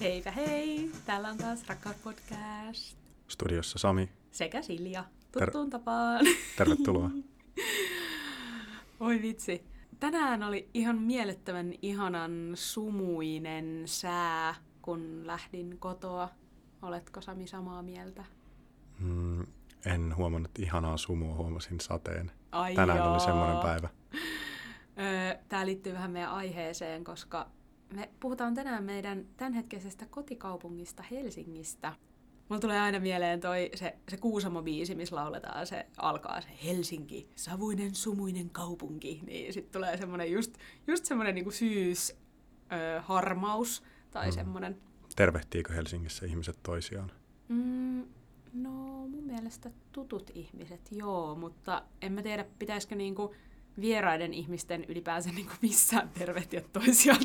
Heipä hei! Täällä on taas Podcast. Studiossa Sami. Sekä Silja. Tuttuun Ter- tapaan. Tervetuloa. Oi vitsi. Tänään oli ihan mielettömän ihanan sumuinen sää, kun lähdin kotoa. Oletko Sami samaa mieltä? Mm, en huomannut ihanaa sumua, huomasin sateen. Ai Tänään joo. oli semmoinen päivä. Tämä liittyy vähän meidän aiheeseen, koska me puhutaan tänään meidän tämänhetkisestä kotikaupungista Helsingistä. Mulla tulee aina mieleen toi, se, se Kuusamo-biisi, missä lauletaan, se alkaa se Helsinki, savuinen, sumuinen kaupunki. Niin sitten tulee semmoinen just, just semmoinen niinku syys, ö, harmaus tai mm. semmoinen. Tervehtiikö Helsingissä ihmiset toisiaan? Mm, no mun mielestä tutut ihmiset, joo, mutta en mä tiedä, pitäisikö niinku vieraiden ihmisten ylipäänsä niinku missään tervehtiä toisiaan.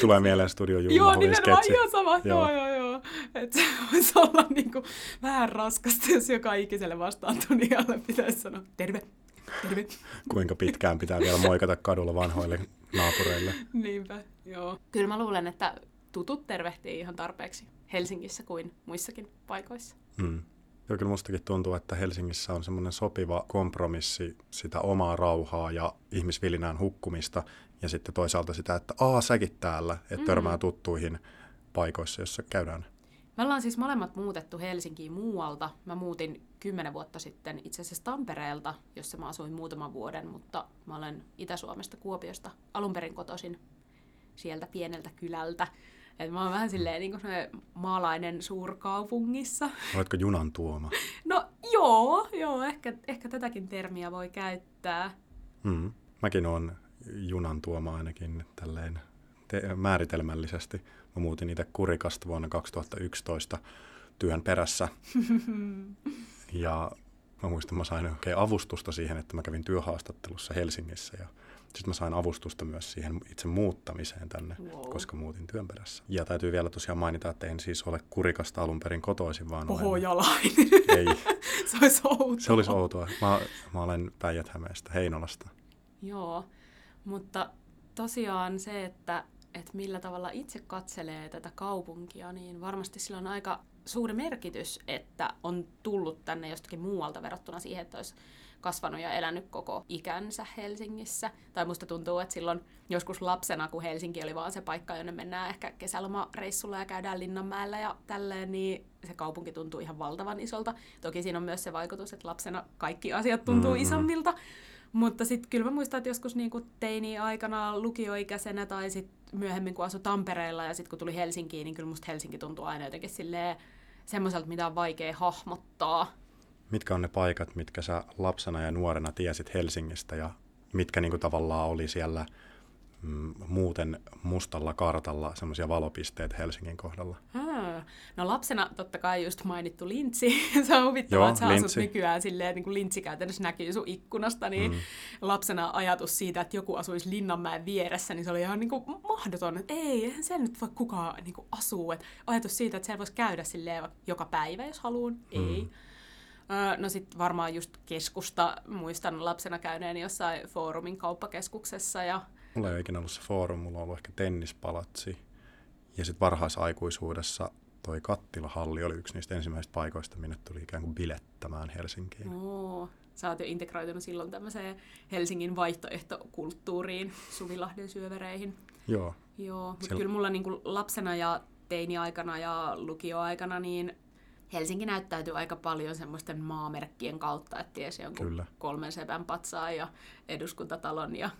Tulee mieleen studio Joo, nimenomaan ihan sama. Joo, joo, joo. Että se voisi olla niinku vähän raskasta, jos joka ikiselle vastaantunijalle pitäisi sanoa terve, terve. Kuinka pitkään pitää vielä moikata kadulla vanhoille naapureille. Niinpä, joo. Kyllä mä luulen, että tutut tervehtii ihan tarpeeksi Helsingissä kuin muissakin paikoissa. Hmm. Joo, kyllä mustakin tuntuu, että Helsingissä on semmoinen sopiva kompromissi sitä omaa rauhaa ja ihmisvilinään hukkumista, ja sitten toisaalta sitä, että aa, säkin täällä, että mm. törmää tuttuihin paikoissa, joissa käydään. Me ollaan siis molemmat muutettu Helsinkiin muualta. Mä muutin kymmenen vuotta sitten itse asiassa Tampereelta, jossa mä asuin muutaman vuoden, mutta mä olen Itä-Suomesta Kuopiosta alun perin kotoisin sieltä pieneltä kylältä. Et mä oon vähän silleen niin kuin maalainen suurkaupungissa. Oletko junan tuoma? No joo, joo ehkä, ehkä tätäkin termiä voi käyttää. Mm. Mäkin oon junan tuoma ainakin tälleen te- määritelmällisesti. Mä muutin itse Kurikasta vuonna 2011 työn perässä. ja mä muistan, mä sain oikein avustusta siihen, että mä kävin työhaastattelussa Helsingissä ja sitten mä sain avustusta myös siihen itse muuttamiseen tänne, wow. koska muutin työn perässä. Ja täytyy vielä tosiaan mainita, että en siis ole Kurikasta alun perin kotoisin, vaan Pohjalainen. Ei. Se olisi outoa. Se olisi outoa. Mä, mä olen Päijät-Hämeestä, Heinolasta. Joo, mutta tosiaan se, että, että millä tavalla itse katselee tätä kaupunkia, niin varmasti sillä on aika suuri merkitys, että on tullut tänne jostakin muualta verrattuna siihen, että olisi kasvanut ja elänyt koko ikänsä Helsingissä. Tai musta tuntuu, että silloin joskus lapsena, kun Helsinki oli vaan se paikka, jonne mennään ehkä kesälomareissulla ja käydään Linnanmäellä ja tälleen, niin se kaupunki tuntuu ihan valtavan isolta. Toki siinä on myös se vaikutus, että lapsena kaikki asiat tuntuu mm-hmm. isommilta. Mutta sitten kyllä mä muistan, että joskus niinku teini-aikana lukioikäisenä tai sit myöhemmin kun asui Tampereella ja sitten kun tuli Helsinkiin, niin kyllä musta Helsinki tuntuu aina jotenkin silleen semmoiselta, mitä on vaikea hahmottaa. Mitkä on ne paikat, mitkä sä lapsena ja nuorena tiesit Helsingistä ja mitkä niinku tavallaan oli siellä mm, muuten mustalla kartalla semmoisia valopisteitä Helsingin kohdalla? No lapsena totta kai just mainittu lintsi. se on huvittavaa, että sä lintsi. asut nykyään silleen, että niin lintsi käytännössä näkyy sun ikkunasta, niin mm. lapsena ajatus siitä, että joku asuisi Linnanmäen vieressä, niin se oli ihan niin kuin mahdoton. Että ei, eihän siellä nyt voi kukaan niin kuin asuu. Et ajatus siitä, että siellä voisi käydä silleen joka päivä, jos haluan. Mm. Ei. No sitten varmaan just keskusta, muistan lapsena käyneeni jossain foorumin kauppakeskuksessa. Ja... Mulla ei ole ikinä ollut se foorum, mulla on ollut ehkä tennispalatsi. Ja sitten varhaisaikuisuudessa toi kattilahalli oli yksi niistä ensimmäisistä paikoista, minne tuli ikään kuin bilettämään Helsinkiin. Oo, sä oot jo integroitunut silloin tämmöiseen Helsingin vaihtoehtokulttuuriin, Suvilahden syövereihin. Joo. Joo, mutta Siellä... kyllä mulla niin kuin lapsena ja teini-aikana ja lukioaikana, niin Helsinki näyttäytyy aika paljon semmoisten maamerkkien kautta, että tiesi jonkun Kyllä. kolmen sepän patsaa ja eduskuntatalon ja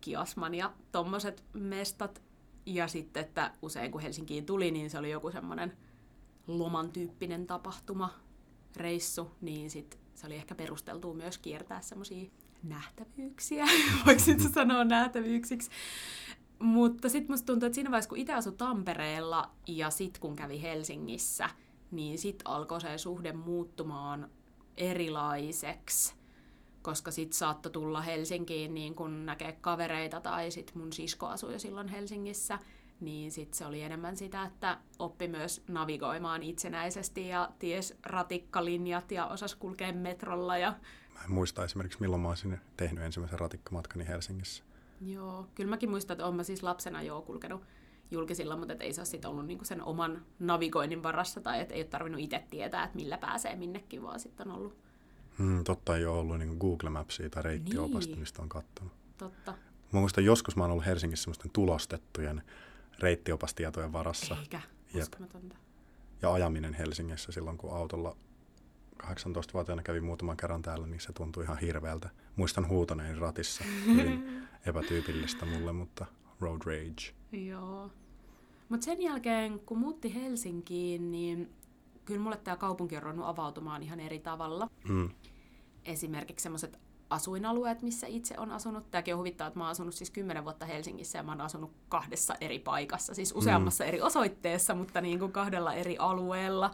kiasman ja tommoset mestat. Ja sitten, että usein kun Helsinkiin tuli, niin se oli joku semmoinen loman tyyppinen tapahtuma, reissu, niin sit se oli ehkä perusteltua myös kiertää semmoisia nähtävyyksiä, voiko sitten sanoa nähtävyyksiksi. Mutta sitten musta tuntuu, että siinä vaiheessa, kun itse asui Tampereella ja sitten kun kävi Helsingissä, niin sitten alkoi se suhde muuttumaan erilaiseksi koska sit saattoi tulla Helsinkiin niin kun näkee kavereita tai sit mun sisko asui jo silloin Helsingissä, niin sit se oli enemmän sitä, että oppi myös navigoimaan itsenäisesti ja ties ratikkalinjat ja osas kulkea metrolla. Ja... Mä en muista esimerkiksi milloin mä olisin tehnyt ensimmäisen ratikkamatkani Helsingissä. Joo, kyllä mäkin muistan, että olen siis lapsena jo kulkenut julkisilla, mutta ei se ole sitten ollut niinku sen oman navigoinnin varassa tai että ei ole tarvinnut itse tietää, että millä pääsee minnekin, vaan sitten on ollut... Hmm, totta ei ole ollut niin Google Mapsia tai reittiopasta, niin. mistä on katsonut. Totta. Mä muistan, joskus mä oon ollut Helsingissä semmoisten tulostettujen reittiopastietojen varassa. Eikä, uskomatonta. Ja ajaminen Helsingissä silloin, kun autolla 18-vuotiaana kävin muutaman kerran täällä, niin se tuntui ihan hirveältä. Muistan huutoneen ratissa, hyvin epätyypillistä mulle, mutta road rage. Joo. Mutta sen jälkeen, kun muutti Helsinkiin, niin kyllä mulle tämä kaupunki on ruvennut avautumaan ihan eri tavalla. Mm. Esimerkiksi semmoiset asuinalueet, missä itse on asunut. Tämäkin on huvittaa, että mä oon asunut siis kymmenen vuotta Helsingissä ja mä oon asunut kahdessa eri paikassa, siis useammassa mm. eri osoitteessa, mutta niin kuin kahdella eri alueella.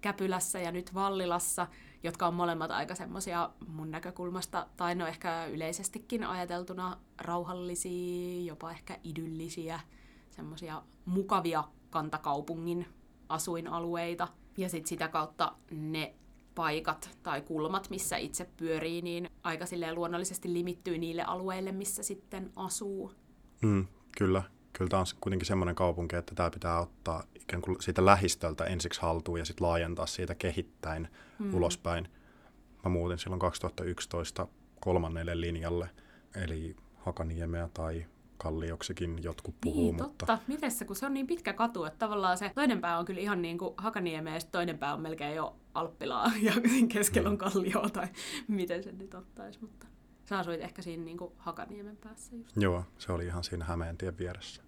Käpylässä ja nyt Vallilassa, jotka on molemmat aika semmoisia mun näkökulmasta, tai no ehkä yleisestikin ajateltuna rauhallisia, jopa ehkä idyllisiä, semmoisia mukavia kantakaupungin asuinalueita. Ja sitten sitä kautta ne paikat tai kulmat, missä itse pyörii, niin aika silleen luonnollisesti limittyy niille alueille, missä sitten asuu. Mm, kyllä. Kyllä tämä on kuitenkin semmoinen kaupunki, että tämä pitää ottaa ikään kuin siitä lähistöltä ensiksi haltuun ja sitten laajentaa siitä kehittäin mm. ulospäin. Mä muutin silloin 2011 kolmannelle linjalle, eli Hakaniemeä tai Kallioksikin jotkut puhuu. Niin, mutta... totta. Miten se, kun se on niin pitkä katu, että tavallaan se toinen pää on kyllä ihan niin kuin Hakaniemeä ja toinen pää on melkein jo Alppilaa ja keskellä on mm. Kallioa tai miten se nyt ottaisi, mutta sä asuit ehkä siinä niin kuin Hakaniemen päässä just. Joo, se oli ihan siinä Hämeentien vieressä,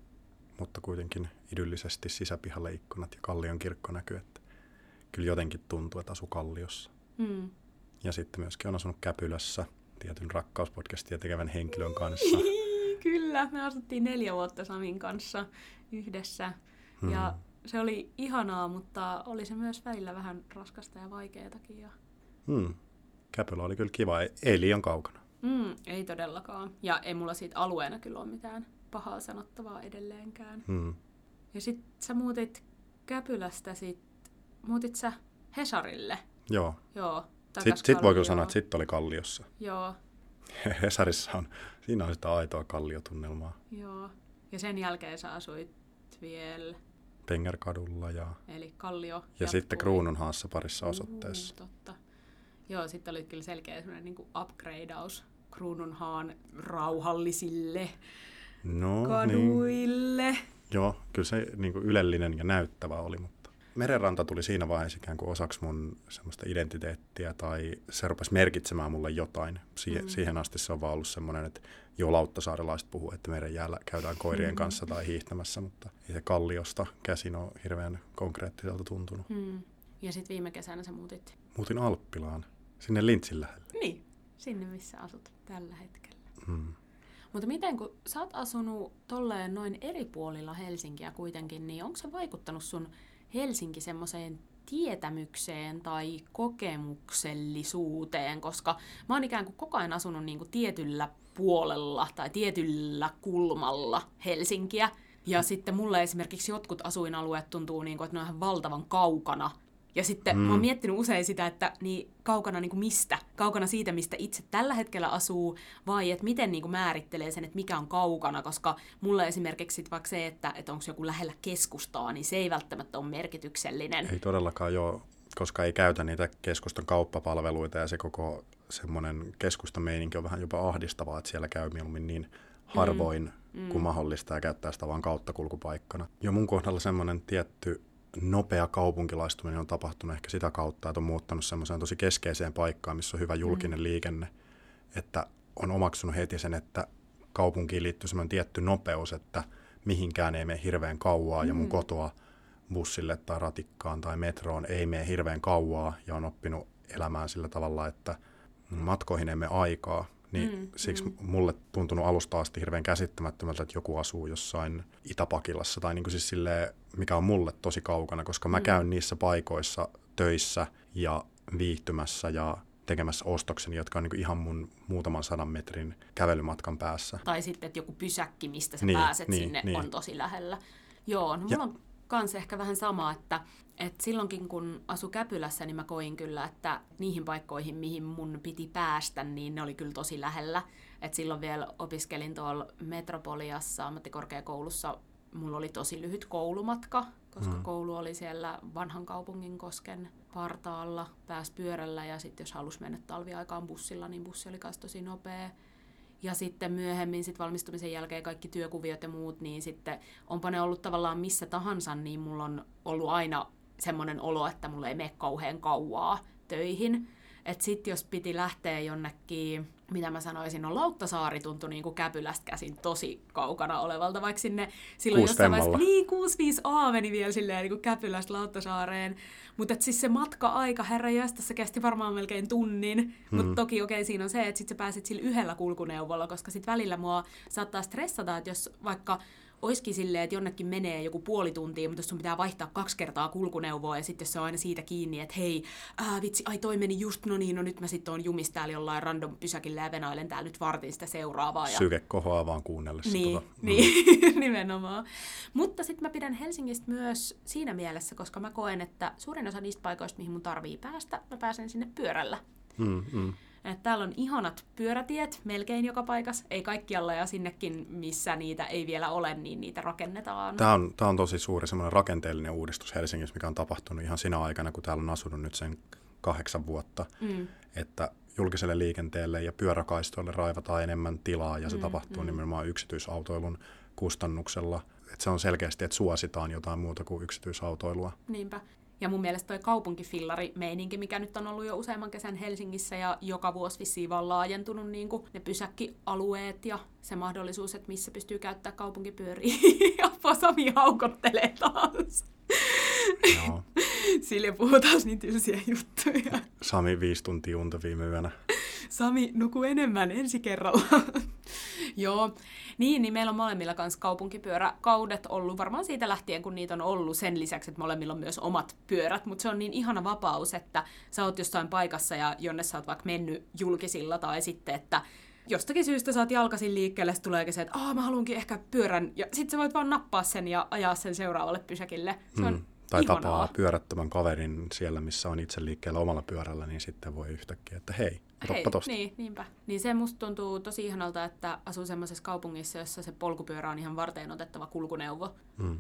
mutta kuitenkin idyllisesti sisäpihalle ikkunat ja Kallion kirkko näkyy, että kyllä jotenkin tuntuu, että asu Kalliossa. Mm. Ja sitten myöskin on asunut Käpylässä tietyn rakkauspodcastia tekevän henkilön kanssa. Kyllä, me asuttiin neljä vuotta Samin kanssa yhdessä. Hmm. Ja se oli ihanaa, mutta oli se myös välillä vähän raskasta ja vaikeatakin. Ja... Hmm. Käpylä oli kyllä kiva, ei, ei liian kaukana. Mm, ei todellakaan. Ja ei mulla siitä alueena kyllä ole mitään pahaa sanottavaa edelleenkään. Hmm. Ja sit sä muutit Käpylästä, sit muutit sä Hesarille. Joo. Joo. Sitten sit voi kyllä sanoa, että sitten oli Kalliossa. Joo. Hesarissa on, siinä on sitä aitoa kalliotunnelmaa. Joo. Ja sen jälkeen sä asuit vielä... Pengerkadulla ja... Eli Kallio Ja jatkui. sitten Kruununhaassa parissa osoitteessa. Uh, totta. Joo, sitten oli kyllä selkeä sellainen niin upgradeaus Kruununhaan rauhallisille no, kaduille. Niin. Joo, kyllä se niin kuin ylellinen ja näyttävä oli, mutta merenranta tuli siinä vaiheessa ikään kuin osaksi mun semmoista identiteettiä tai se rupesi merkitsemään mulle jotain. Si- mm. Siihen asti se on vaan ollut semmoinen, että jo lauttasaarelaiset puhuu, että meren jäällä käydään koirien mm. kanssa tai hiihtämässä, mutta ei se kalliosta käsin ole hirveän konkreettiselta tuntunut. Mm. Ja sitten viime kesänä sä muutit? Muutin Alppilaan, sinne Lintsin lähelle. Niin, sinne missä asut tällä hetkellä. Mm. Mutta miten kun sä oot asunut tolleen noin eri puolilla Helsinkiä kuitenkin, niin onko se vaikuttanut sun Helsinki semmoiseen tietämykseen tai kokemuksellisuuteen, koska mä oon ikään kuin koko ajan asunut niin kuin tietyllä puolella tai tietyllä kulmalla Helsinkiä. Ja sitten mulle esimerkiksi jotkut asuinalueet tuntuu, niin kuin, että ne on ihan valtavan kaukana ja sitten mm. mä oon miettinyt usein sitä, että niin kaukana niin kuin mistä? Kaukana siitä, mistä itse tällä hetkellä asuu, vai että miten niin kuin määrittelee sen, että mikä on kaukana, koska mulle esimerkiksi sit vaikka se, että, että onko joku lähellä keskustaa, niin se ei välttämättä ole merkityksellinen. Ei todellakaan joo, koska ei käytä niitä keskustan kauppapalveluita ja se koko semmoinen keskustameininki on vähän jopa ahdistavaa, että siellä käy mieluummin niin harvoin mm. Mm. kuin mahdollista ja käyttää sitä vain kauttakulkupaikkana. Jo mun kohdalla semmoinen tietty nopea kaupunkilaistuminen on tapahtunut ehkä sitä kautta, että on muuttanut semmoiseen tosi keskeiseen paikkaan, missä on hyvä julkinen mm. liikenne, että on omaksunut heti sen, että kaupunkiin liittyy semmoinen tietty nopeus, että mihinkään ei mene hirveän kauaa mm. ja mun mm. kotoa bussille tai ratikkaan tai metroon ei mene hirveän kauaa ja on oppinut elämään sillä tavalla, että matkoihin emme aikaa, niin mm, siksi mm. mulle tuntunut alusta asti hirveän käsittämättömältä, että joku asuu jossain Itäpakilassa tai niin kuin siis silleen, mikä on mulle tosi kaukana, koska mä mm. käyn niissä paikoissa töissä ja viihtymässä ja tekemässä ostokseni, jotka on niin ihan mun muutaman sadan metrin kävelymatkan päässä. Tai sitten, että joku pysäkki, mistä sä niin, pääset niin, sinne, niin. on tosi lähellä. Joo, no mulla ja, on kans ehkä vähän sama, että et silloinkin kun asu Käpylässä, niin mä koin kyllä, että niihin paikkoihin, mihin mun piti päästä, niin ne oli kyllä tosi lähellä. Et silloin vielä opiskelin tuolla Metropoliassa ammattikorkeakoulussa mulla oli tosi lyhyt koulumatka, koska mm. koulu oli siellä vanhan kaupungin kosken partaalla, pääs pyörällä ja sitten jos halusi mennä talviaikaan bussilla, niin bussi oli myös tosi nopea. Ja sitten myöhemmin sit valmistumisen jälkeen kaikki työkuviot ja muut, niin sitten onpa ne ollut tavallaan missä tahansa, niin mulla on ollut aina semmoinen olo, että mulla ei mene kauhean kauaa töihin. Että sitten jos piti lähteä jonnekin, mitä mä sanoisin, no Lauttasaari tuntui niin kuin Käpylästä käsin tosi kaukana olevalta, vaikka sinne silloin jossain vaiheessa, niin 65A meni vielä silleen niin kuin Käpylästä Lauttasaareen. Mutta siis se matka-aika, herra se kesti varmaan melkein tunnin. Hmm. Mutta toki okei, okay, siinä on se, että sit sä pääset sillä yhdellä kulkuneuvolla, koska sitten välillä mua saattaa stressata, että jos vaikka olisikin silleen, että jonnekin menee joku puoli tuntia, mutta sun pitää vaihtaa kaksi kertaa kulkuneuvoa ja sitten se on aina siitä kiinni, että hei, ää, vitsi, ai toi meni just, no niin, no nyt mä sitten oon jumis täällä jollain random pysäkillä ja venailen täällä nyt vartin sitä seuraavaa. Ja... Syke kohoaa vaan kuunnellessa. Niin, tota. niin mm. nimenomaan. Mutta sitten mä pidän Helsingistä myös siinä mielessä, koska mä koen, että suurin osa niistä paikoista, mihin mun tarvii päästä, mä pääsen sinne pyörällä. Mm, mm. Täällä on ihanat pyörätiet melkein joka paikassa, ei kaikkialla ja sinnekin, missä niitä ei vielä ole, niin niitä rakennetaan. Tämä on, tämä on tosi suuri semmoinen rakenteellinen uudistus Helsingissä, mikä on tapahtunut ihan sinä aikana, kun täällä on asunut nyt sen kahdeksan vuotta, mm. että julkiselle liikenteelle ja pyöräkaistoille raivataan enemmän tilaa ja se mm, tapahtuu mm. nimenomaan yksityisautoilun kustannuksella. Et se on selkeästi, että suositaan jotain muuta kuin yksityisautoilua. Niinpä. Ja mun mielestä toi kaupunkifillari-meininki, mikä nyt on ollut jo useamman kesän Helsingissä ja joka vuosi vissiin vaan laajentunut niin kuin ne pysäkkialueet ja se mahdollisuus, että missä pystyy käyttämään kaupunkipyöriä. ja Sami haukottelee taas. No. Sille puhutaan niin tylsiä juttuja. Sami viisi tuntia unta viime yönä. Sami, nuku enemmän ensi kerralla. Joo, niin, niin meillä on molemmilla kanssa kaupunkipyöräkaudet ollut varmaan siitä lähtien, kun niitä on ollut sen lisäksi, että molemmilla on myös omat pyörät, mutta se on niin ihana vapaus, että sä oot jossain paikassa ja jonne sä oot vaikka mennyt julkisilla tai sitten, että jostakin syystä saat jalkasin liikkeelle, sitten tulee se, että Aa, mä haluankin ehkä pyörän, ja sitten sä voit vaan nappaa sen ja ajaa sen seuraavalle pysäkille. Se on mm. Tai ihanaa. tapaa pyörättömän kaverin siellä, missä on itse liikkeellä omalla pyörällä, niin sitten voi yhtäkkiä, että hei, Hei, tosta. Niin, niinpä. Niin se musta tuntuu tosi ihanalta, että asuu semmoisessa kaupungissa, jossa se polkupyörä on ihan varteen otettava kulkuneuvo. Mm.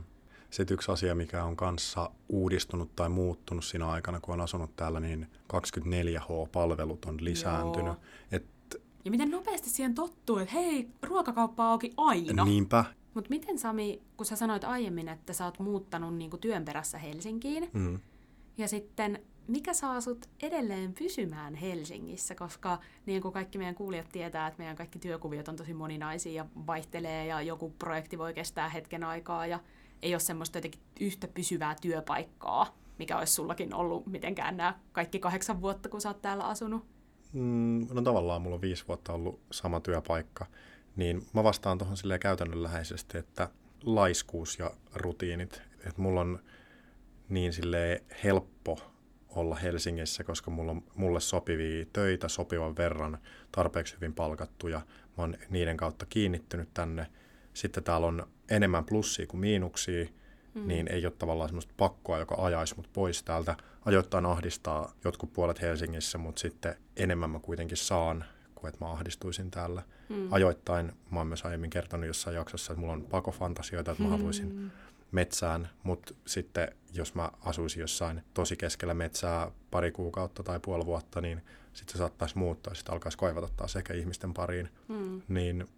Sitten yksi asia, mikä on kanssa uudistunut tai muuttunut siinä aikana, kun on asunut täällä, niin 24H-palvelut on lisääntynyt. Et... Ja miten nopeasti siihen tottuu, että hei, ruokakauppa auki aina. Niinpä. Mutta miten Sami, kun sä sanoit aiemmin, että sä oot muuttanut niinku työn perässä Helsinkiin, mm. ja sitten mikä saa sut edelleen pysymään Helsingissä, koska niin kuin kaikki meidän kuulijat tietää, että meidän kaikki työkuviot on tosi moninaisia ja vaihtelee ja joku projekti voi kestää hetken aikaa ja ei ole semmoista jotenkin yhtä pysyvää työpaikkaa, mikä olisi sullakin ollut mitenkään nämä kaikki kahdeksan vuotta, kun sä oot täällä asunut? Mm, no tavallaan mulla on viisi vuotta ollut sama työpaikka, niin mä vastaan tuohon silleen käytännönläheisesti, että laiskuus ja rutiinit, että mulla on niin sille helppo olla Helsingissä, koska mulla on mulle sopivia töitä sopivan verran, tarpeeksi hyvin palkattuja. Mä oon niiden kautta kiinnittynyt tänne. Sitten täällä on enemmän plussia kuin miinuksia, mm. niin ei ole tavallaan semmoista pakkoa, joka ajaisi mut pois täältä. Ajoittain ahdistaa jotkut puolet Helsingissä, mutta sitten enemmän mä kuitenkin saan kuin että mä ahdistuisin täällä. Mm. Ajoittain, mä oon myös aiemmin kertonut jossain jaksossa, että mulla on pakofantasioita, että mä mm. haluaisin metsään, mutta sitten jos mä asuisin jossain tosi keskellä metsää pari kuukautta tai puoli vuotta, niin sitten se saattaisi muuttaa, sitten alkaisi koivata taas ehkä ihmisten pariin. Mm. Niin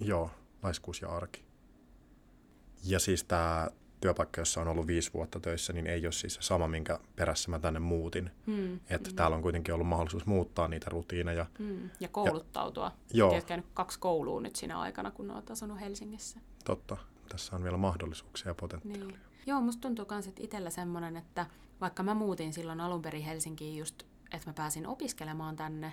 joo, laiskuus ja arki. Ja siis tämä työpaikka, jossa on ollut viisi vuotta töissä, niin ei ole siis sama, minkä perässä mä tänne muutin. Mm, että mm. täällä on kuitenkin ollut mahdollisuus muuttaa niitä rutiineja. Mm, ja kouluttautua. Ja, joo. Olet käynyt kaksi koulua nyt siinä aikana, kun olet asunut Helsingissä. Totta tässä on vielä mahdollisuuksia ja potentiaalia. Niin. Joo, musta tuntuu myös, että itsellä semmoinen, että vaikka mä muutin silloin alun perin Helsinkiin just, että mä pääsin opiskelemaan tänne,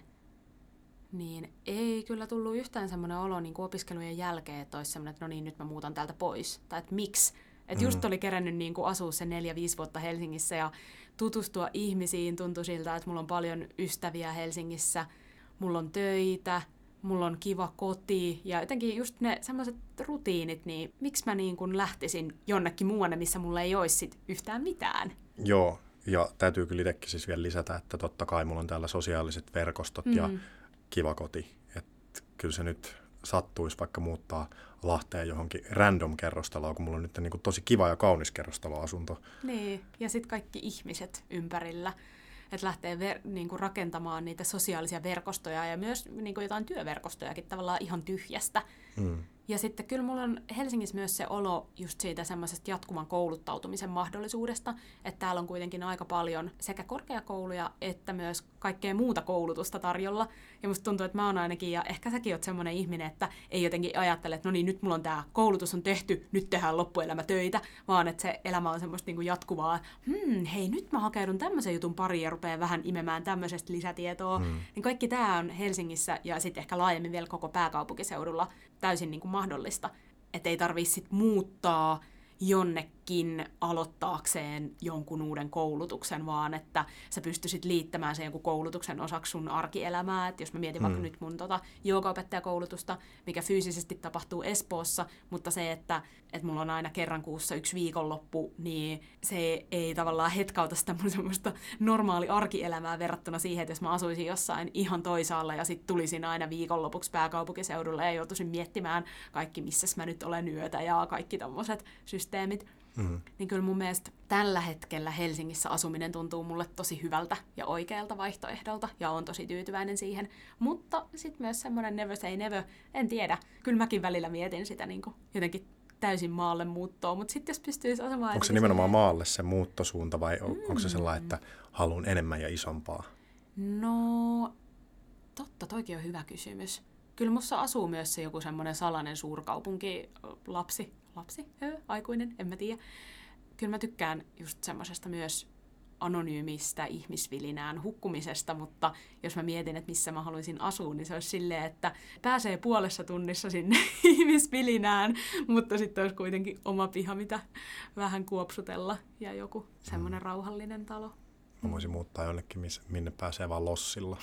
niin ei kyllä tullut yhtään semmoinen olo niin kuin opiskelujen jälkeen, että olisi semmoinen, että no niin, nyt mä muutan täältä pois. Tai että miksi? Että just mm. oli kerännyt niin kuin asua sen neljä-viisi vuotta Helsingissä ja tutustua ihmisiin. Tuntui siltä, että mulla on paljon ystäviä Helsingissä, mulla on töitä, mulla on kiva koti ja jotenkin just ne semmoiset rutiinit, niin miksi mä niin kuin lähtisin jonnekin muuanne, missä mulla ei olisi sit yhtään mitään? Joo, ja täytyy kyllä itsekin siis vielä lisätä, että totta kai mulla on täällä sosiaaliset verkostot mm. ja kiva koti. Että kyllä se nyt sattuisi vaikka muuttaa Lahteen johonkin random kerrostaloon, kun mulla on nyt niin kuin tosi kiva ja kaunis kerrostaloasunto. Niin, ja sitten kaikki ihmiset ympärillä että lähtee ver- niin kuin rakentamaan niitä sosiaalisia verkostoja ja myös niin kuin jotain työverkostojakin tavallaan ihan tyhjästä. Mm. Ja sitten kyllä mulla on Helsingissä myös se olo just siitä semmoisesta jatkuvan kouluttautumisen mahdollisuudesta, että täällä on kuitenkin aika paljon sekä korkeakouluja että myös kaikkea muuta koulutusta tarjolla. Ja musta tuntuu, että mä oon ainakin, ja ehkä säkin oot semmoinen ihminen, että ei jotenkin ajattele, että no niin, nyt mulla on tämä koulutus on tehty, nyt tehdään loppuelämä töitä, vaan että se elämä on semmoista niinku jatkuvaa, hmm, hei nyt mä hakeudun tämmöisen jutun pariin ja rupean vähän imemään tämmöisestä lisätietoa. Hmm. Niin kaikki tämä on Helsingissä ja sitten ehkä laajemmin vielä koko pääkaupunkiseudulla täysin niinku mahdollista. Että ei tarvitse muuttaa jonnekin aloittaakseen jonkun uuden koulutuksen, vaan että sä pystyisit liittämään sen jonkun koulutuksen osaksi sun arkielämää. Et jos mä mietin mm. vaikka nyt mun tota, joogaopettajakoulutusta, mikä fyysisesti tapahtuu Espoossa, mutta se, että, että mulla on aina kerran kuussa yksi viikonloppu, niin se ei tavallaan hetkauta sitä mun semmoista normaali arkielämää verrattuna siihen, että jos mä asuisin jossain ihan toisaalla ja sitten tulisin aina viikonlopuksi pääkaupunkiseudulle ja joutuisin miettimään kaikki, missä mä nyt olen yötä ja kaikki tommoset systeemit, mm-hmm. niin kyllä mun mielestä tällä hetkellä Helsingissä asuminen tuntuu mulle tosi hyvältä ja oikealta vaihtoehdolta, ja on tosi tyytyväinen siihen. Mutta sitten myös semmoinen never say never, en tiedä. Kyllä mäkin välillä mietin sitä niin kuin jotenkin täysin maalle muuttoa, mutta sitten jos pystyisi asumaan... Onko se nimenomaan maalle se muuttosuunta vai mm. onko se sellainen, että haluan enemmän ja isompaa? No, totta, toikin on hyvä kysymys. Kyllä musta asuu myös se joku semmoinen salainen suurkaupunki lapsi, lapsi, Ö, aikuinen, en mä tiedä. Kyllä mä tykkään just semmoisesta myös anonyymistä ihmisvilinään hukkumisesta, mutta jos mä mietin, että missä mä haluaisin asua, niin se olisi silleen, että pääsee puolessa tunnissa sinne ihmisvilinään, mutta sitten olisi kuitenkin oma piha, mitä vähän kuopsutella ja joku semmoinen mm. rauhallinen talo. Mä voisin muuttaa jonnekin, minne pääsee vaan lossilla.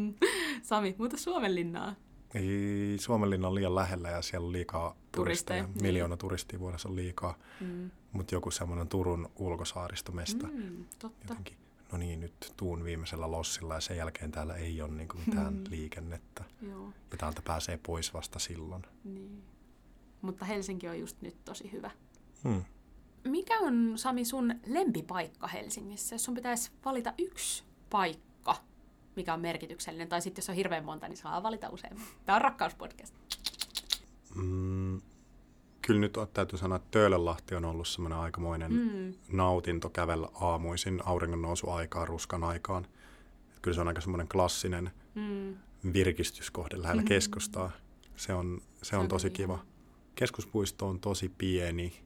Sami, muuta Suomenlinnaa. Ei, Suomenlinna on liian lähellä ja siellä on liikaa turisteja. Niin. Miljoona turistia vuodessa on liikaa. Mm. Mutta joku semmoinen Turun ulkosaaristomesta. Mm, totta. Jotenkin, no niin, nyt tuun viimeisellä lossilla ja sen jälkeen täällä ei ole niinku mitään mm. liikennettä. Joo. Ja täältä pääsee pois vasta silloin. Niin. Mutta Helsinki on just nyt tosi hyvä. Mm. Mikä on, Sami, sun lempipaikka Helsingissä? Jos sun pitäisi valita yksi paikka, mikä on merkityksellinen. Tai sitten jos on hirveän monta, niin saa valita useamman. Tämä on rakkauspodcast. Mm, kyllä nyt täytyy sanoa, että Töölönlahti on ollut semmoinen aikamoinen mm. nautinto kävellä aamuisin auringon nousuaikaan, ruskan aikaan. Kyllä se on aika semmoinen klassinen mm. virkistyskohde lähellä keskustaa. Se on, se, se on, on tosi kiva. Keskuspuisto on tosi pieni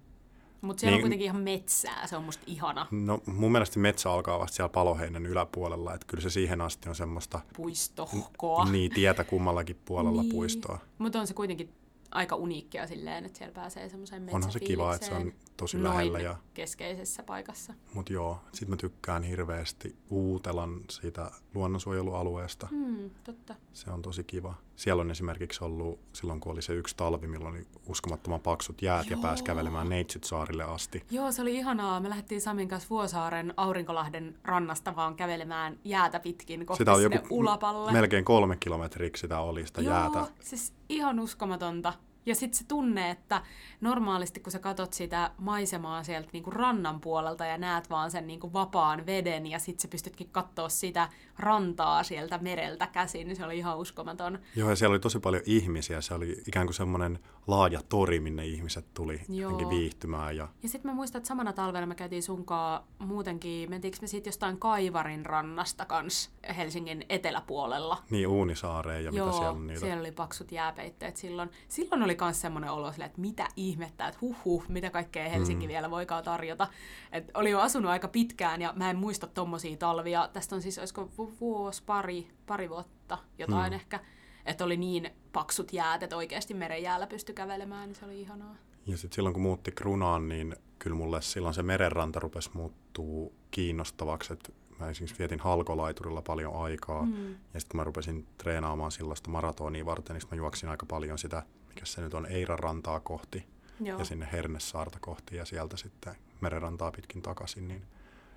mutta siellä niin, on kuitenkin ihan metsää, se on musta ihana. No mun mielestä metsä alkaa vasta siellä paloheinen yläpuolella, että kyllä se siihen asti on semmoista... Puistohkoa. Niin, tietä kummallakin puolella niin. puistoa. Mutta on se kuitenkin aika uniikkia silleen, että siellä pääsee semmoiseen Onhan se kiva, että se on tosi lähellä. Ja... keskeisessä paikassa. Mutta joo, sit mä tykkään hirveästi Uutelan siitä luonnonsuojelualueesta. Mm, totta. Se on tosi kiva. Siellä on esimerkiksi ollut silloin, kun oli se yksi talvi, milloin oli uskomattoman paksut jäät Joo. ja pääsi kävelemään Neitsyt-saarille asti. Joo, se oli ihanaa. Me lähdettiin Samin kanssa Vuosaaren Aurinkolahden rannasta vaan kävelemään jäätä pitkin kohti sitä oli joku ulapalle. melkein kolme kilometriä sitä oli sitä Joo, jäätä. siis ihan uskomatonta. Ja sitten se tunne, että normaalisti kun sä katot sitä maisemaa sieltä niinku rannan puolelta ja näet vaan sen niinku vapaan veden ja sitten sä pystytkin katsoa sitä rantaa sieltä mereltä käsin, niin se oli ihan uskomaton. Joo, ja siellä oli tosi paljon ihmisiä. Se oli ikään kuin semmoinen laaja tori, minne ihmiset tuli Joo. viihtymään. Ja, ja sitten mä muistan, että samana talvena me käytiin sunkaa muutenkin, mentiinkö me siitä jostain Kaivarin rannasta kans Helsingin eteläpuolella. Niin, Uunisaareen ja Joo, mitä siellä on niitä. siellä oli paksut jääpeitteet silloin. Silloin oli myös semmoinen olo silleen, että mitä ihmettä, että huh huh, mitä kaikkea Helsinki mm. vielä voikaan tarjota. Et oli jo asunut aika pitkään ja mä en muista tommosia talvia. Tästä on siis, olisiko vuosi, pari, pari vuotta jotain mm. ehkä. Että oli niin paksut jäät, että oikeasti meren jäällä pystyi kävelemään, niin se oli ihanaa. Ja sitten silloin kun muutti Krunaan, niin kyllä mulle silloin se merenranta rupesi muuttuu kiinnostavaksi, että mä esimerkiksi vietin halkolaiturilla paljon aikaa, mm. ja sitten kun mä rupesin treenaamaan silloista maratonia varten, niin mä juoksin aika paljon sitä mikä se nyt on, Eiran rantaa kohti Joo. ja sinne Hernessaarta kohti ja sieltä sitten merenrantaa pitkin takaisin, niin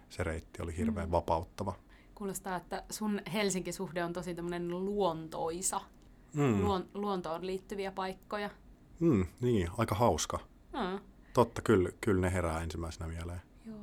se reitti oli hirveän mm. vapauttava. Kuulostaa, että sun Helsinki-suhde on tosi tämmöinen luontoisa, mm. Luon, luontoon liittyviä paikkoja. Mm, niin, aika hauska. Mm. Totta, kyllä, kyllä ne herää ensimmäisenä mieleen. Joo.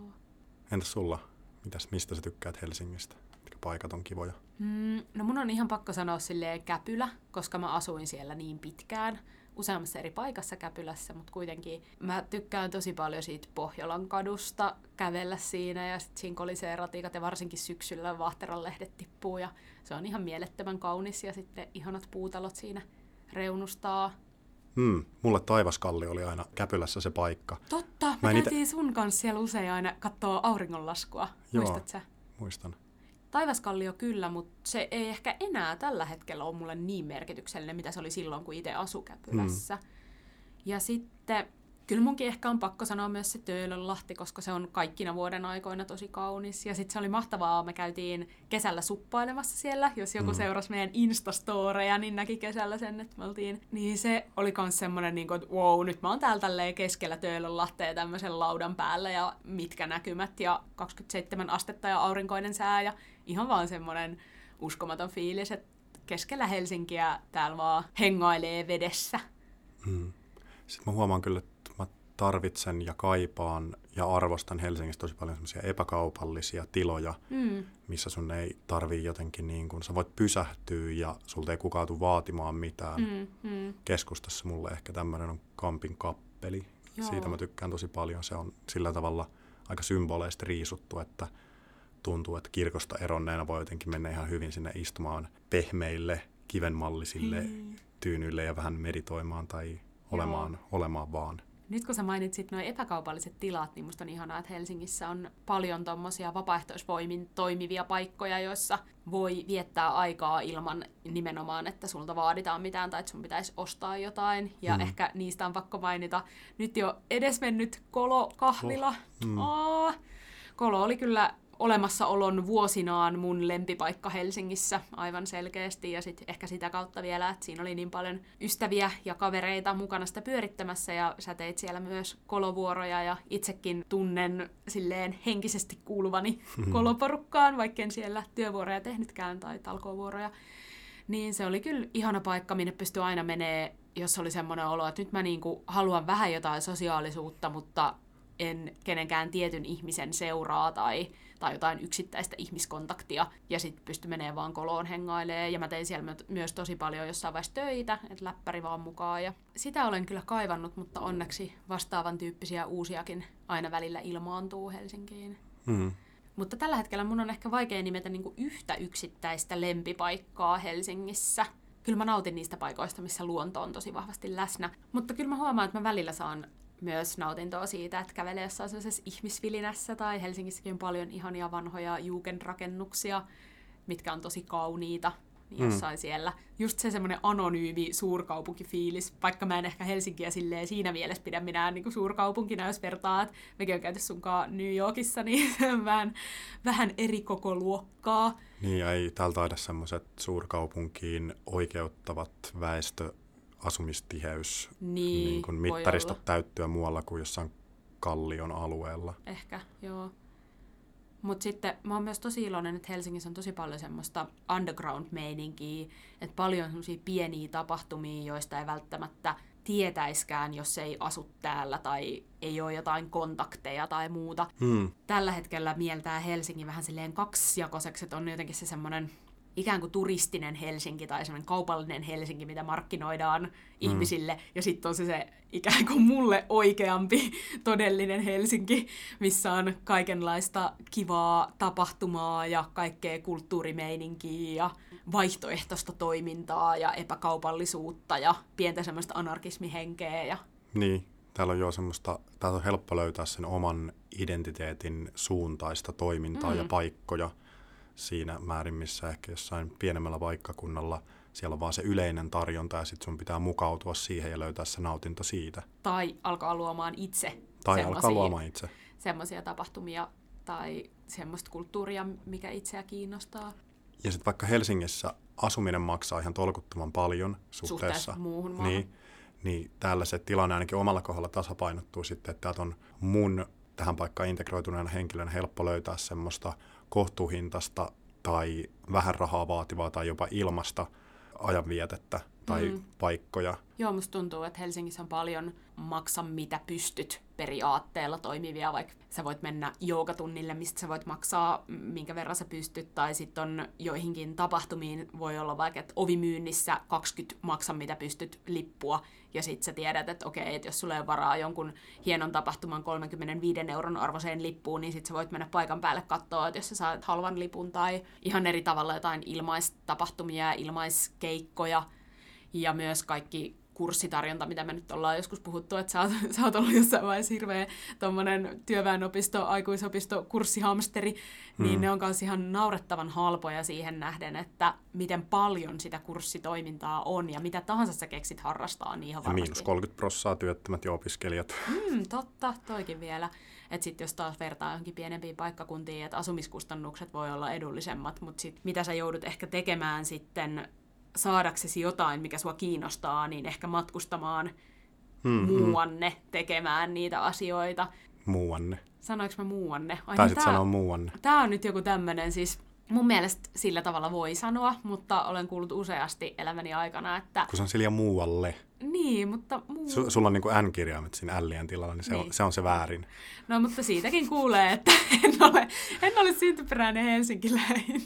Entäs sulla? Mitäs, mistä sä tykkäät Helsingistä? Mitkä paikat on kivoja? Mm, no mun on ihan pakko sanoa silleen Käpylä, koska mä asuin siellä niin pitkään useammassa eri paikassa Käpylässä, mutta kuitenkin mä tykkään tosi paljon siitä Pohjolan kadusta kävellä siinä ja sitten siinä kolisee ratikat ja varsinkin syksyllä Vahteran lehdet tippuu ja se on ihan mielettömän kaunis ja sitten ihanat puutalot siinä reunustaa. Hmm, mulle Taivaskalli oli aina Käpylässä se paikka. Totta, me käytiin ite... sun kanssa siellä usein aina katsoa auringonlaskua. Joo, Muistat sä? muistan. Taivaskallio kyllä, mutta se ei ehkä enää tällä hetkellä ole mulle niin merkityksellinen, mitä se oli silloin, kun itse asu Käpylässä. Mm. Ja sitten Kyllä munkin ehkä on pakko sanoa myös se Töölönlahti, koska se on kaikkina vuoden aikoina tosi kaunis. Ja sitten se oli mahtavaa, me käytiin kesällä suppailemassa siellä. Jos joku mm. seurasi meidän Instastoreja, niin näki kesällä sen, että me oltiin. Niin se oli myös semmoinen, niin kuin, että wow, nyt mä oon täällä tälleen keskellä Töölönlahtea tämmöisen laudan päällä ja mitkä näkymät ja 27 astetta ja aurinkoinen sää ja ihan vaan semmoinen uskomaton fiilis, että keskellä Helsinkiä täällä vaan hengailee vedessä. Mm. Sitten mä huomaan kyllä, että tarvitsen ja kaipaan ja arvostan Helsingissä tosi paljon semmoisia epäkaupallisia tiloja, mm. missä sun ei tarvii jotenkin niin kuin, sä voit pysähtyä ja sulta ei kukaan tule vaatimaan mitään. Mm, mm. Keskustassa mulle ehkä tämmöinen on Kampin kappeli. Joo. Siitä mä tykkään tosi paljon. Se on sillä tavalla aika symboleista riisuttu, että tuntuu, että kirkosta eronneena voi jotenkin mennä ihan hyvin sinne istumaan pehmeille, kivenmallisille mm. tyynyille ja vähän meditoimaan tai olemaan, olemaan vaan. Nyt kun sä mainitsit nuo epäkaupalliset tilat, niin musta on ihanaa, että Helsingissä on paljon tuommoisia vapaaehtoisvoimin toimivia paikkoja, joissa voi viettää aikaa ilman nimenomaan, että sulta vaaditaan mitään tai että sun pitäisi ostaa jotain. Ja mm. ehkä niistä on pakko mainita nyt jo edesmennyt Kolo Kahvila. Oh. Mm. Oh. Kolo oli kyllä olemassaolon vuosinaan mun lempipaikka Helsingissä aivan selkeästi ja sitten ehkä sitä kautta vielä, että siinä oli niin paljon ystäviä ja kavereita mukana sitä pyörittämässä ja sä teit siellä myös kolovuoroja ja itsekin tunnen silleen henkisesti kuuluvani hmm. koloporukkaan, vaikka siellä työvuoroja tehnytkään tai talkovuoroja. Niin se oli kyllä ihana paikka, minne pystyi aina menee, jos oli semmoinen olo, että nyt mä niinku haluan vähän jotain sosiaalisuutta, mutta en kenenkään tietyn ihmisen seuraa tai tai jotain yksittäistä ihmiskontaktia, ja sitten pysty menee vaan koloon hengailee. Ja mä tein siellä myös tosi paljon jossain vaiheessa töitä, että läppäri vaan mukaan. Ja sitä olen kyllä kaivannut, mutta onneksi vastaavan tyyppisiä uusiakin aina välillä ilmaantuu Helsinkiin. Mm. Mutta tällä hetkellä mun on ehkä vaikea nimetä niinku yhtä yksittäistä lempipaikkaa Helsingissä. Kyllä mä nautin niistä paikoista, missä luonto on tosi vahvasti läsnä. Mutta kyllä mä huomaan, että mä välillä saan myös nautintoa siitä, että kävelee jossain sellaisessa ihmisvilinässä tai Helsingissäkin on paljon ihania vanhoja jugendrakennuksia, mitkä on tosi kauniita niin mm. jossain mm. siellä. Just se semmoinen anonyymi suurkaupunkifiilis, vaikka mä en ehkä Helsinkiä silleen siinä mielessä pidä minä niin suurkaupunkina, jos vertaa, että mekin on käyty sunkaan New Yorkissa, niin se on vähän, vähän eri koko luokkaa. Niin, ei täällä taida semmoiset suurkaupunkiin oikeuttavat väestö asumistiheys niin, niin kuin mittaristot täyttyä muualla kuin jossain kallion alueella. Ehkä, joo. Mutta sitten mä oon myös tosi iloinen, että Helsingissä on tosi paljon semmoista underground-meininkiä, että paljon semmoisia pieniä tapahtumia, joista ei välttämättä tietäiskään, jos ei asu täällä tai ei ole jotain kontakteja tai muuta. Hmm. Tällä hetkellä mieltää Helsingin vähän silleen kaksijakoiseksi, että on jotenkin se semmoinen ikään kuin turistinen Helsinki tai semmoinen kaupallinen Helsinki, mitä markkinoidaan mm. ihmisille. Ja sitten on se, se ikään kuin mulle oikeampi todellinen Helsinki, missä on kaikenlaista kivaa tapahtumaa ja kaikkea kulttuurimeininkiä ja vaihtoehtoista toimintaa ja epäkaupallisuutta ja pientä semmoista anarkismihenkeä. Ja... Niin, täällä on jo semmoista, täällä on helppo löytää sen oman identiteetin suuntaista toimintaa mm. ja paikkoja – siinä määrin, missä ehkä jossain pienemmällä paikkakunnalla siellä on vaan se yleinen tarjonta ja sitten sun pitää mukautua siihen ja löytää se nautinto siitä. Tai alkaa luomaan itse. Tai alkaa luomaan itse. Semmoisia tapahtumia tai semmoista kulttuuria, mikä itseä kiinnostaa. Ja sitten vaikka Helsingissä asuminen maksaa ihan tolkuttoman paljon suhteessa, suhteessa muuhun maahan. Niin, niin täällä se tilanne ainakin omalla kohdalla tasapainottuu sitten, että on mun tähän paikkaan integroituneena henkilön helppo löytää semmoista kohtuuhintasta tai vähän rahaa vaativaa tai jopa ilmasta ajanvietettä tai mm. paikkoja. Joo, musta tuntuu, että Helsingissä on paljon maksa mitä pystyt periaatteella toimivia, vaikka sä voit mennä joogatunnille, mistä sä voit maksaa minkä verran sä pystyt, tai sitten on joihinkin tapahtumiin voi olla vaikka, että ovimyynnissä 20 maksa mitä pystyt lippua, ja sitten sä tiedät, että okei, että jos sulla ei varaa jonkun hienon tapahtuman 35 euron arvoiseen lippuun, niin sitten sä voit mennä paikan päälle katsoa, että jos sä saat halvan lipun tai ihan eri tavalla jotain ilmaistapahtumia ja ilmaiskeikkoja, ja myös kaikki kurssitarjonta, mitä me nyt ollaan joskus puhuttu, että sä oot, sä oot ollut jossain vaiheessa hirveä tommonen työväenopisto, aikuisopisto, kurssihamsteri, mm. niin ne on myös ihan naurettavan halpoja siihen nähden, että miten paljon sitä kurssitoimintaa on ja mitä tahansa sä keksit harrastaa, niin ihan varmasti. Ja miinus 30 prossaa työttömät ja opiskelijat. Mm, totta, toikin vielä. Että sitten jos taas vertaa johonkin pienempiin paikkakuntiin, että asumiskustannukset voi olla edullisemmat, mutta sitten mitä sä joudut ehkä tekemään sitten saadaksesi jotain, mikä sua kiinnostaa, niin ehkä matkustamaan mm-hmm. muuanne tekemään niitä asioita. Muuanne. Sanoinko mä muuanne? Ai, Taisit tää, sanoa muuanne. Tämä on nyt joku tämmöinen siis, mun mielestä sillä tavalla voi sanoa, mutta olen kuullut useasti elämäni aikana, että... Kun se on sillä muualle. Niin, mutta... Muu... Su- sulla on niin kuin N-kirjaimet siinä L-ien tilalla, niin se, niin. On, se on se väärin. No, mutta siitäkin kuulee, että en ole, en ole syntyperäinen helsinkiläinen.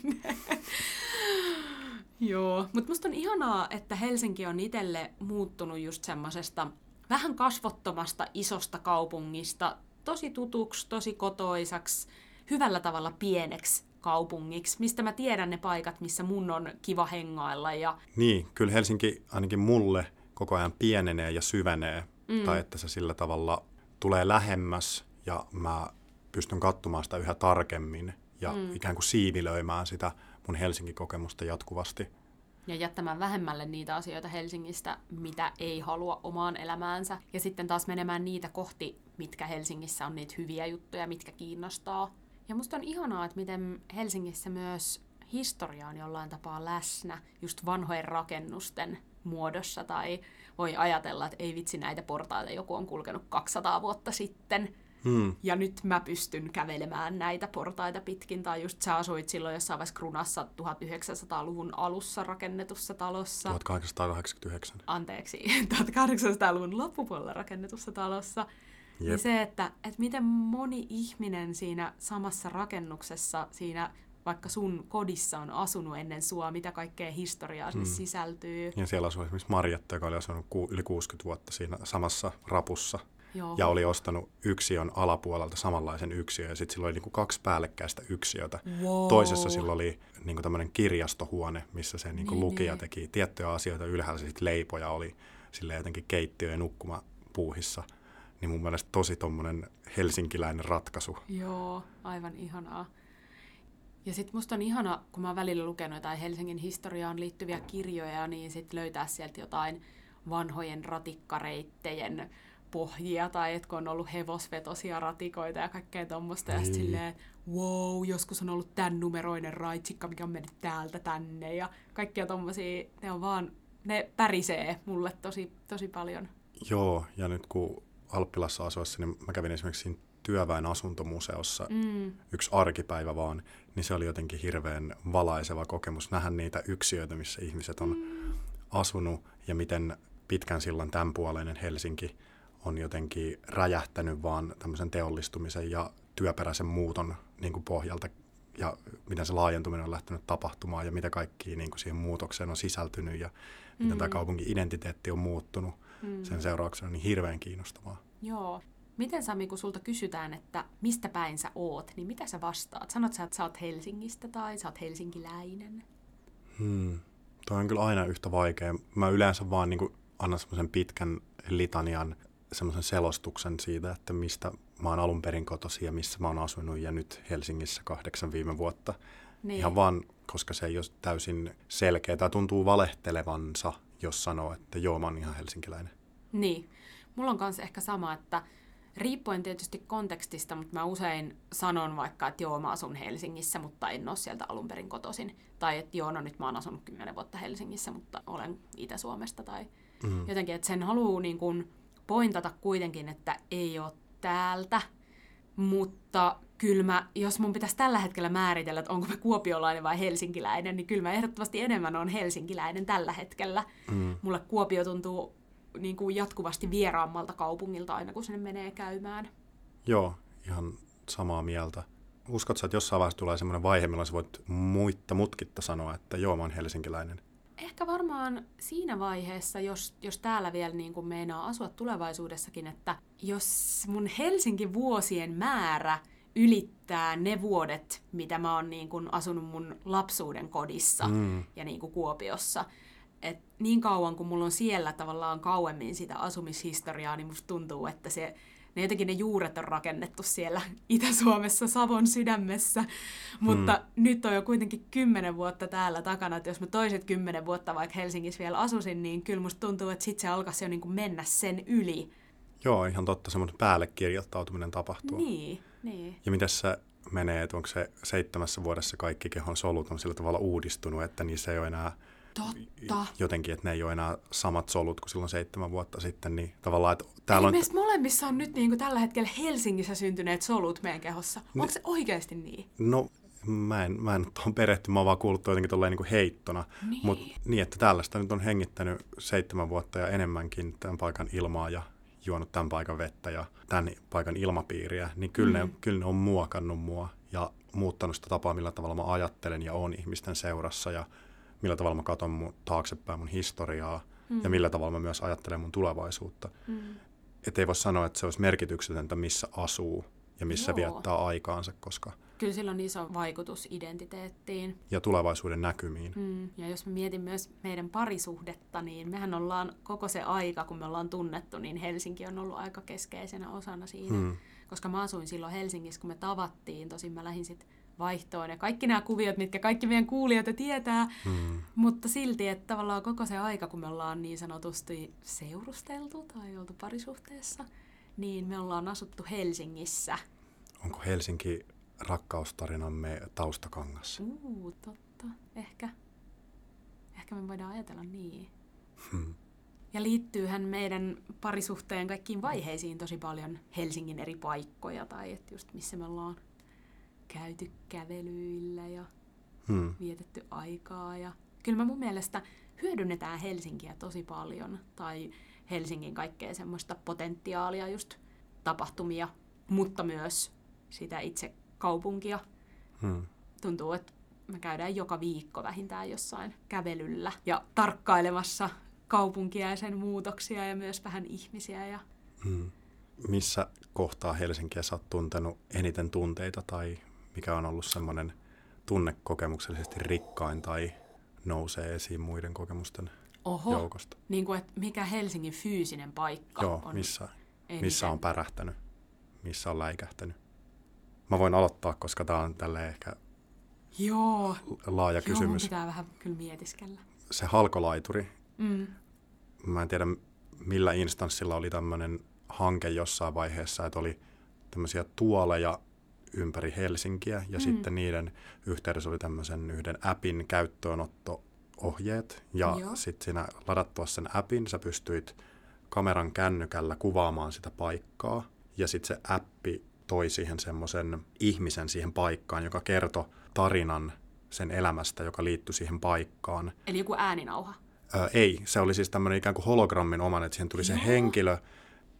Joo, mutta musta on ihanaa, että Helsinki on itselle muuttunut just semmosesta vähän kasvottomasta isosta kaupungista tosi tutuksi, tosi kotoisaksi, hyvällä tavalla pieneksi kaupungiksi, mistä mä tiedän ne paikat, missä mun on kiva hengailla. Ja... Niin, kyllä Helsinki ainakin mulle koko ajan pienenee ja syvenee, mm. tai että se sillä tavalla tulee lähemmäs ja mä pystyn katsomaan sitä yhä tarkemmin ja mm. ikään kuin siivilöimään sitä mun Helsinki-kokemusta jatkuvasti. Ja jättämään vähemmälle niitä asioita Helsingistä, mitä ei halua omaan elämäänsä. Ja sitten taas menemään niitä kohti, mitkä Helsingissä on niitä hyviä juttuja, mitkä kiinnostaa. Ja musta on ihanaa, että miten Helsingissä myös historia on jollain tapaa läsnä just vanhojen rakennusten muodossa. Tai voi ajatella, että ei vitsi näitä portaita joku on kulkenut 200 vuotta sitten Hmm. Ja nyt mä pystyn kävelemään näitä portaita pitkin. Tai just sä asuit silloin jossain vaiheessa Krunassa 1900-luvun alussa rakennetussa talossa. 1889. Anteeksi, 1800-luvun loppupuolella rakennetussa talossa. Niin Jep. Niin se, että, että miten moni ihminen siinä samassa rakennuksessa, siinä vaikka sun kodissa on asunut ennen sua, mitä kaikkea historiaa sinne hmm. sisältyy. Ja siellä asui esimerkiksi Marjatta, joka oli asunut ku, yli 60 vuotta siinä samassa rapussa. Joo. ja oli ostanut yksiön alapuolelta samanlaisen yksiön, ja sitten sillä oli niinku kaksi päällekkäistä yksiötä. Wow. Toisessa sillä oli niinku tämmöinen kirjastohuone, missä se niinku niin, lukija niin. teki tiettyjä asioita, ylhäällä sitten leipoja oli sille jotenkin keittiö- ja nukkumapuuhissa. Niin mun mielestä tosi tommonen helsinkiläinen ratkaisu. Joo, aivan ihanaa. Ja sitten musta on ihana, kun mä oon välillä lukenut jotain Helsingin historiaan liittyviä kirjoja, niin sitten löytää sieltä jotain vanhojen ratikkareittejen pohjia tai että kun on ollut hevosvetosia ratikoita ja kaikkea tuommoista. Niin. Ja silleen, wow, joskus on ollut tämän numeroinen raitsikka, mikä on mennyt täältä tänne. Ja kaikkia tuommoisia, ne on vaan, ne pärisee mulle tosi, tosi paljon. Joo, ja nyt kun Alppilassa asuessa, niin mä kävin esimerkiksi siinä työväen asuntomuseossa mm. yksi arkipäivä vaan, niin se oli jotenkin hirveän valaiseva kokemus nähdä niitä yksiöitä, missä ihmiset on mm. asunut ja miten pitkän sillan tämänpuoleinen Helsinki – on jotenkin räjähtänyt vaan tämmöisen teollistumisen ja työperäisen muuton niin kuin pohjalta ja miten se laajentuminen on lähtenyt tapahtumaan ja mitä kaikki niin kuin siihen muutokseen on sisältynyt ja mm. miten tämä kaupungin identiteetti on muuttunut mm. sen seurauksena, niin hirveän kiinnostavaa. Joo. Miten Sami, kun sulta kysytään, että mistä päin sä oot, niin mitä sä vastaat? Sanot sä, että sä oot Helsingistä tai sä oot helsinkiläinen? Hmm. Tuo on kyllä aina yhtä vaikea. Mä yleensä vaan niin kuin annan semmoisen pitkän litanian semmoisen selostuksen siitä, että mistä mä oon alun perin kotosi ja missä mä oon asunut ja nyt Helsingissä kahdeksan viime vuotta. Niin. Ihan vaan, koska se ei ole täysin selkeä tai tuntuu valehtelevansa, jos sanoo, että joo, mä oon ihan helsinkiläinen. Niin. Mulla on kanssa ehkä sama, että riippuen tietysti kontekstista, mutta mä usein sanon vaikka, että joo, mä asun Helsingissä, mutta en ole sieltä alun perin kotoisin. Tai että joo, no nyt mä oon asunut kymmenen vuotta Helsingissä, mutta olen Itä-Suomesta. Tai mm. jotenkin, että sen haluaa niin kuin pointata kuitenkin, että ei ole täältä, Mutta kyllä mä, jos mun pitäisi tällä hetkellä määritellä, että onko mä kuopiolainen vai helsinkiläinen, niin kyllä mä ehdottomasti enemmän on helsinkiläinen tällä hetkellä. Mm. Mulle Kuopio tuntuu niin kuin jatkuvasti vieraammalta kaupungilta aina, kun sinne menee käymään. Joo, ihan samaa mieltä. Uskotko, että jossain vaiheessa tulee sellainen vaihe, milloin sä voit muitta mutkitta sanoa, että joo, mä oon helsinkiläinen? Ehkä varmaan siinä vaiheessa, jos, jos täällä vielä niin kuin meinaa asua tulevaisuudessakin, että jos mun Helsinki vuosien määrä ylittää ne vuodet, mitä mä oon niin kuin asunut mun lapsuuden kodissa mm. ja niin kuin Kuopiossa, et niin kauan kuin mulla on siellä tavallaan kauemmin sitä asumishistoriaa, niin musta tuntuu, että se ne jotenkin ne juuret on rakennettu siellä Itä-Suomessa, Savon sydämessä. Mutta hmm. nyt on jo kuitenkin kymmenen vuotta täällä takana, että jos mä toiset kymmenen vuotta vaikka Helsingissä vielä asusin, niin kyllä musta tuntuu, että sit se alkaisi jo niin kuin mennä sen yli. Joo, ihan totta, semmoinen päälle kirjoittautuminen tapahtuu. Niin, niin. Ja miten se menee, että onko se seitsemässä vuodessa kaikki kehon solut on sillä tavalla uudistunut, että niissä ei ole enää Totta. jotenkin, että ne ei ole enää samat solut kuin silloin seitsemän vuotta sitten, niin tavallaan, että täällä Eli on... molemmissa on nyt niin kuin tällä hetkellä Helsingissä syntyneet solut meidän kehossa. Onko ne... se oikeasti niin? No, mä en, mä en ole perehty, mä oon vaan kuullut jotenkin tolleen niin heittona. Niin. Mutta niin, että tällaista nyt on hengittänyt seitsemän vuotta ja enemmänkin tämän paikan ilmaa ja juonut tämän paikan vettä ja tämän paikan ilmapiiriä, niin kyllä, mm. ne, kyllä ne on muokannut mua ja muuttanut sitä tapaa, millä tavalla mä ajattelen ja on ihmisten seurassa ja millä tavalla mä katson mun taaksepäin mun historiaa mm. ja millä tavalla mä myös ajattelen mun tulevaisuutta. Mm. Että ei voi sanoa, että se olisi merkityksetöntä, missä asuu ja missä Joo. viettää aikaansa, koska... Kyllä sillä on iso vaikutus identiteettiin. Ja tulevaisuuden näkymiin. Mm. Ja jos mä mietin myös meidän parisuhdetta, niin mehän ollaan koko se aika, kun me ollaan tunnettu, niin Helsinki on ollut aika keskeisenä osana siinä. Mm. Koska mä asuin silloin Helsingissä, kun me tavattiin. Tosin mä lähdin sitten vaihtoon ja kaikki nämä kuviot, mitkä kaikki meidän kuulijat tietää, mm. mutta silti, että tavallaan koko se aika, kun me ollaan niin sanotusti seurusteltu tai oltu parisuhteessa, niin me ollaan asuttu Helsingissä. Onko Helsinki rakkaustarinamme taustakangas? Uu, totta. Ehkä. Ehkä me voidaan ajatella niin. Hmm. Ja liittyyhän meidän parisuhteen kaikkiin vaiheisiin tosi paljon Helsingin eri paikkoja tai että just missä me ollaan käyty kävelyillä ja hmm. vietetty aikaa. Ja kyllä mä mun mielestä hyödynnetään Helsinkiä tosi paljon tai Helsingin kaikkea semmoista potentiaalia, just tapahtumia, mutta myös sitä itse kaupunkia. Hmm. Tuntuu, että me käydään joka viikko vähintään jossain kävelyllä ja tarkkailemassa kaupunkia ja sen muutoksia ja myös vähän ihmisiä. Ja... Hmm. Missä kohtaa Helsinkiä sä oot tuntenut eniten tunteita tai mikä on ollut semmoinen tunnekokemuksellisesti rikkain tai nousee esiin muiden kokemusten Oho. joukosta. Niin kuin, että mikä Helsingin fyysinen paikka Joo, on missä, missä on pärähtänyt, missä on läikähtänyt. Mä voin aloittaa, koska tämä on tälle ehkä Joo. laaja Joo, kysymys. pitää vähän kyllä mietiskellä. Se halkolaituri. Mm. Mä en tiedä, millä instanssilla oli tämmöinen hanke jossain vaiheessa, että oli tämmöisiä tuoleja ympäri Helsinkiä ja mm. sitten niiden yhteydessä oli tämmöisen yhden appin käyttöönotto ohjeet ja sitten siinä ladattua sen appin sä pystyit kameran kännykällä kuvaamaan sitä paikkaa ja sitten se appi toi siihen semmoisen ihmisen siihen paikkaan, joka kertoi tarinan sen elämästä, joka liittyi siihen paikkaan. Eli joku ääninauha? Öö, ei, se oli siis tämmöinen ikään kuin hologrammin oman, että siihen tuli Joo. se henkilö,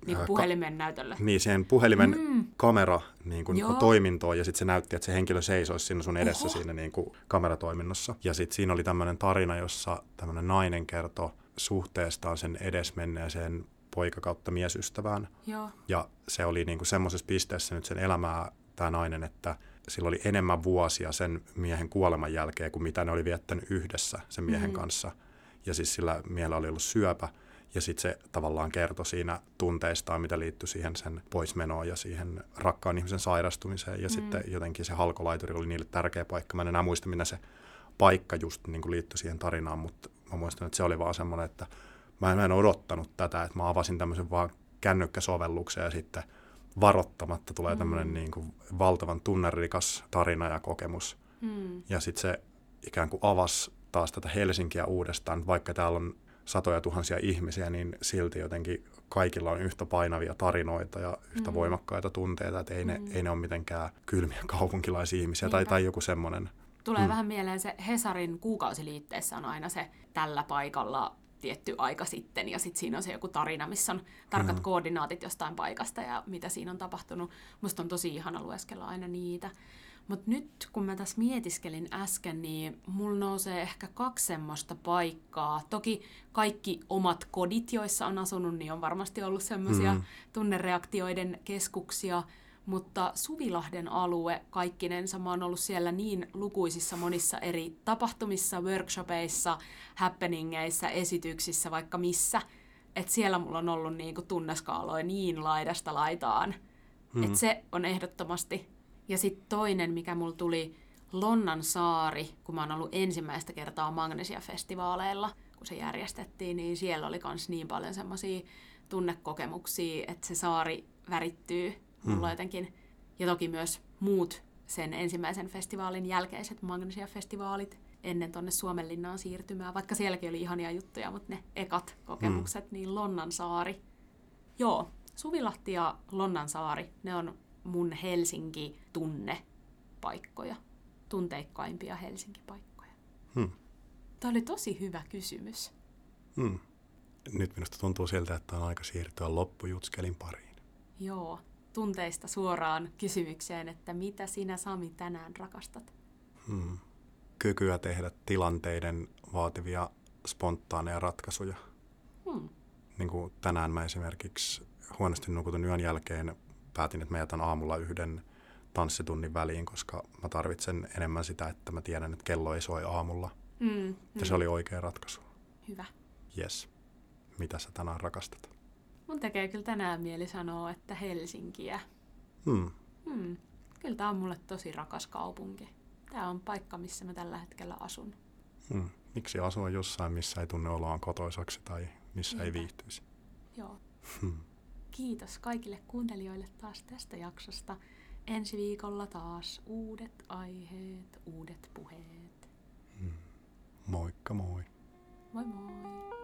niin kuin puhelimen näytölle. Niin, siihen puhelimen mm. kamera niin kuin toimintoon ja sitten se näytti, että se henkilö seisoisi siinä sun edessä Oho. siinä niin kuin kameratoiminnossa. Ja sitten siinä oli tämmöinen tarina, jossa tämmöinen nainen kertoi suhteestaan sen edesmenneeseen poika kautta miesystävään. Joo. Ja se oli niin kuin semmoisessa pisteessä nyt sen elämää tämä nainen, että sillä oli enemmän vuosia sen miehen kuoleman jälkeen kuin mitä ne oli viettänyt yhdessä sen miehen mm. kanssa. Ja siis sillä miehellä oli ollut syöpä ja sitten se tavallaan kertoi siinä tunteistaan, mitä liittyi siihen sen poismenoon ja siihen rakkaan ihmisen sairastumiseen. Ja mm. sitten jotenkin se halkolaituri oli niille tärkeä paikka. Mä en enää muista, minä se paikka just niin kuin liittyi siihen tarinaan, mutta mä muistan, että se oli vaan semmoinen, että mä en, mä en odottanut tätä, että mä avasin tämmöisen vaan kännykkäsovelluksen ja sitten varottamatta tulee tämmöinen mm. niin kuin valtavan tunnerikas tarina ja kokemus. Mm. Ja sitten se ikään kuin avasi taas tätä Helsinkiä uudestaan, vaikka täällä on satoja tuhansia ihmisiä, niin silti jotenkin kaikilla on yhtä painavia tarinoita ja yhtä mm. voimakkaita tunteita, että ei, mm. ne, ei ne ole mitenkään kylmiä kaupunkilaisia ihmisiä tai, tai joku semmoinen. Tulee mm. vähän mieleen se Hesarin kuukausiliitteessä on aina se tällä paikalla tietty aika sitten, ja sitten siinä on se joku tarina, missä on tarkat mm. koordinaatit jostain paikasta ja mitä siinä on tapahtunut. Musta on tosi ihana lueskella aina niitä. Mutta nyt kun mä tässä mietiskelin äsken, niin mulla nousee ehkä kaksi semmoista paikkaa. Toki kaikki omat kodit, joissa on asunut, niin on varmasti ollut semmoisia mm. tunnereaktioiden keskuksia. Mutta Suvilahden alue kaikkinensa, mä oon ollut siellä niin lukuisissa monissa eri tapahtumissa, workshopeissa, happeningeissa, esityksissä, vaikka missä. Että siellä mulla on ollut niinku tunneskaaloja niin laidasta laitaan. Mm. Että se on ehdottomasti ja sitten toinen, mikä mulla tuli Lonnan saari, kun mä oon ollut ensimmäistä kertaa Magnesia-festivaaleilla, kun se järjestettiin, niin siellä oli myös niin paljon semmoisia tunnekokemuksia, että se saari värittyy mulla hmm. jotenkin. Ja toki myös muut sen ensimmäisen festivaalin jälkeiset Magnesia-festivaalit ennen tonne Suomenlinnaan siirtymään, vaikka sielläkin oli ihania juttuja, mutta ne ekat kokemukset, hmm. niin Lonnan saari. Joo, Suvilahti ja Lonnan saari, ne on mun Helsinki-tunnepaikkoja, tunteikkaimpia Helsinki-paikkoja? Hmm. Tämä oli tosi hyvä kysymys. Hmm. Nyt minusta tuntuu siltä, että on aika siirtyä loppujutskelin pariin. Joo, tunteista suoraan kysymykseen, että mitä sinä Sami tänään rakastat? Hmm. Kykyä tehdä tilanteiden vaativia spontaaneja ratkaisuja. Hmm. Niin kuin tänään mä esimerkiksi huonosti nukutun yön jälkeen päätin, että mä jätän aamulla yhden tanssitunnin väliin, koska mä tarvitsen enemmän sitä, että mä tiedän, että kello ei soi aamulla. Mm, ja mm. se oli oikea ratkaisu. Hyvä. Yes. Mitä sä tänään rakastat? Mun tekee kyllä tänään mieli sanoa, että Helsinkiä. Hmm. Hmm. Kyllä tämä on mulle tosi rakas kaupunki. Tämä on paikka, missä mä tällä hetkellä asun. Hmm. Miksi asua jossain, missä ei tunne oloaan kotoisaksi tai missä Niinpä. ei viihtyisi? Joo. Hmm. Kiitos kaikille kuuntelijoille taas tästä jaksosta. Ensi viikolla taas uudet aiheet, uudet puheet. Mm. Moikka moi. Moi moi.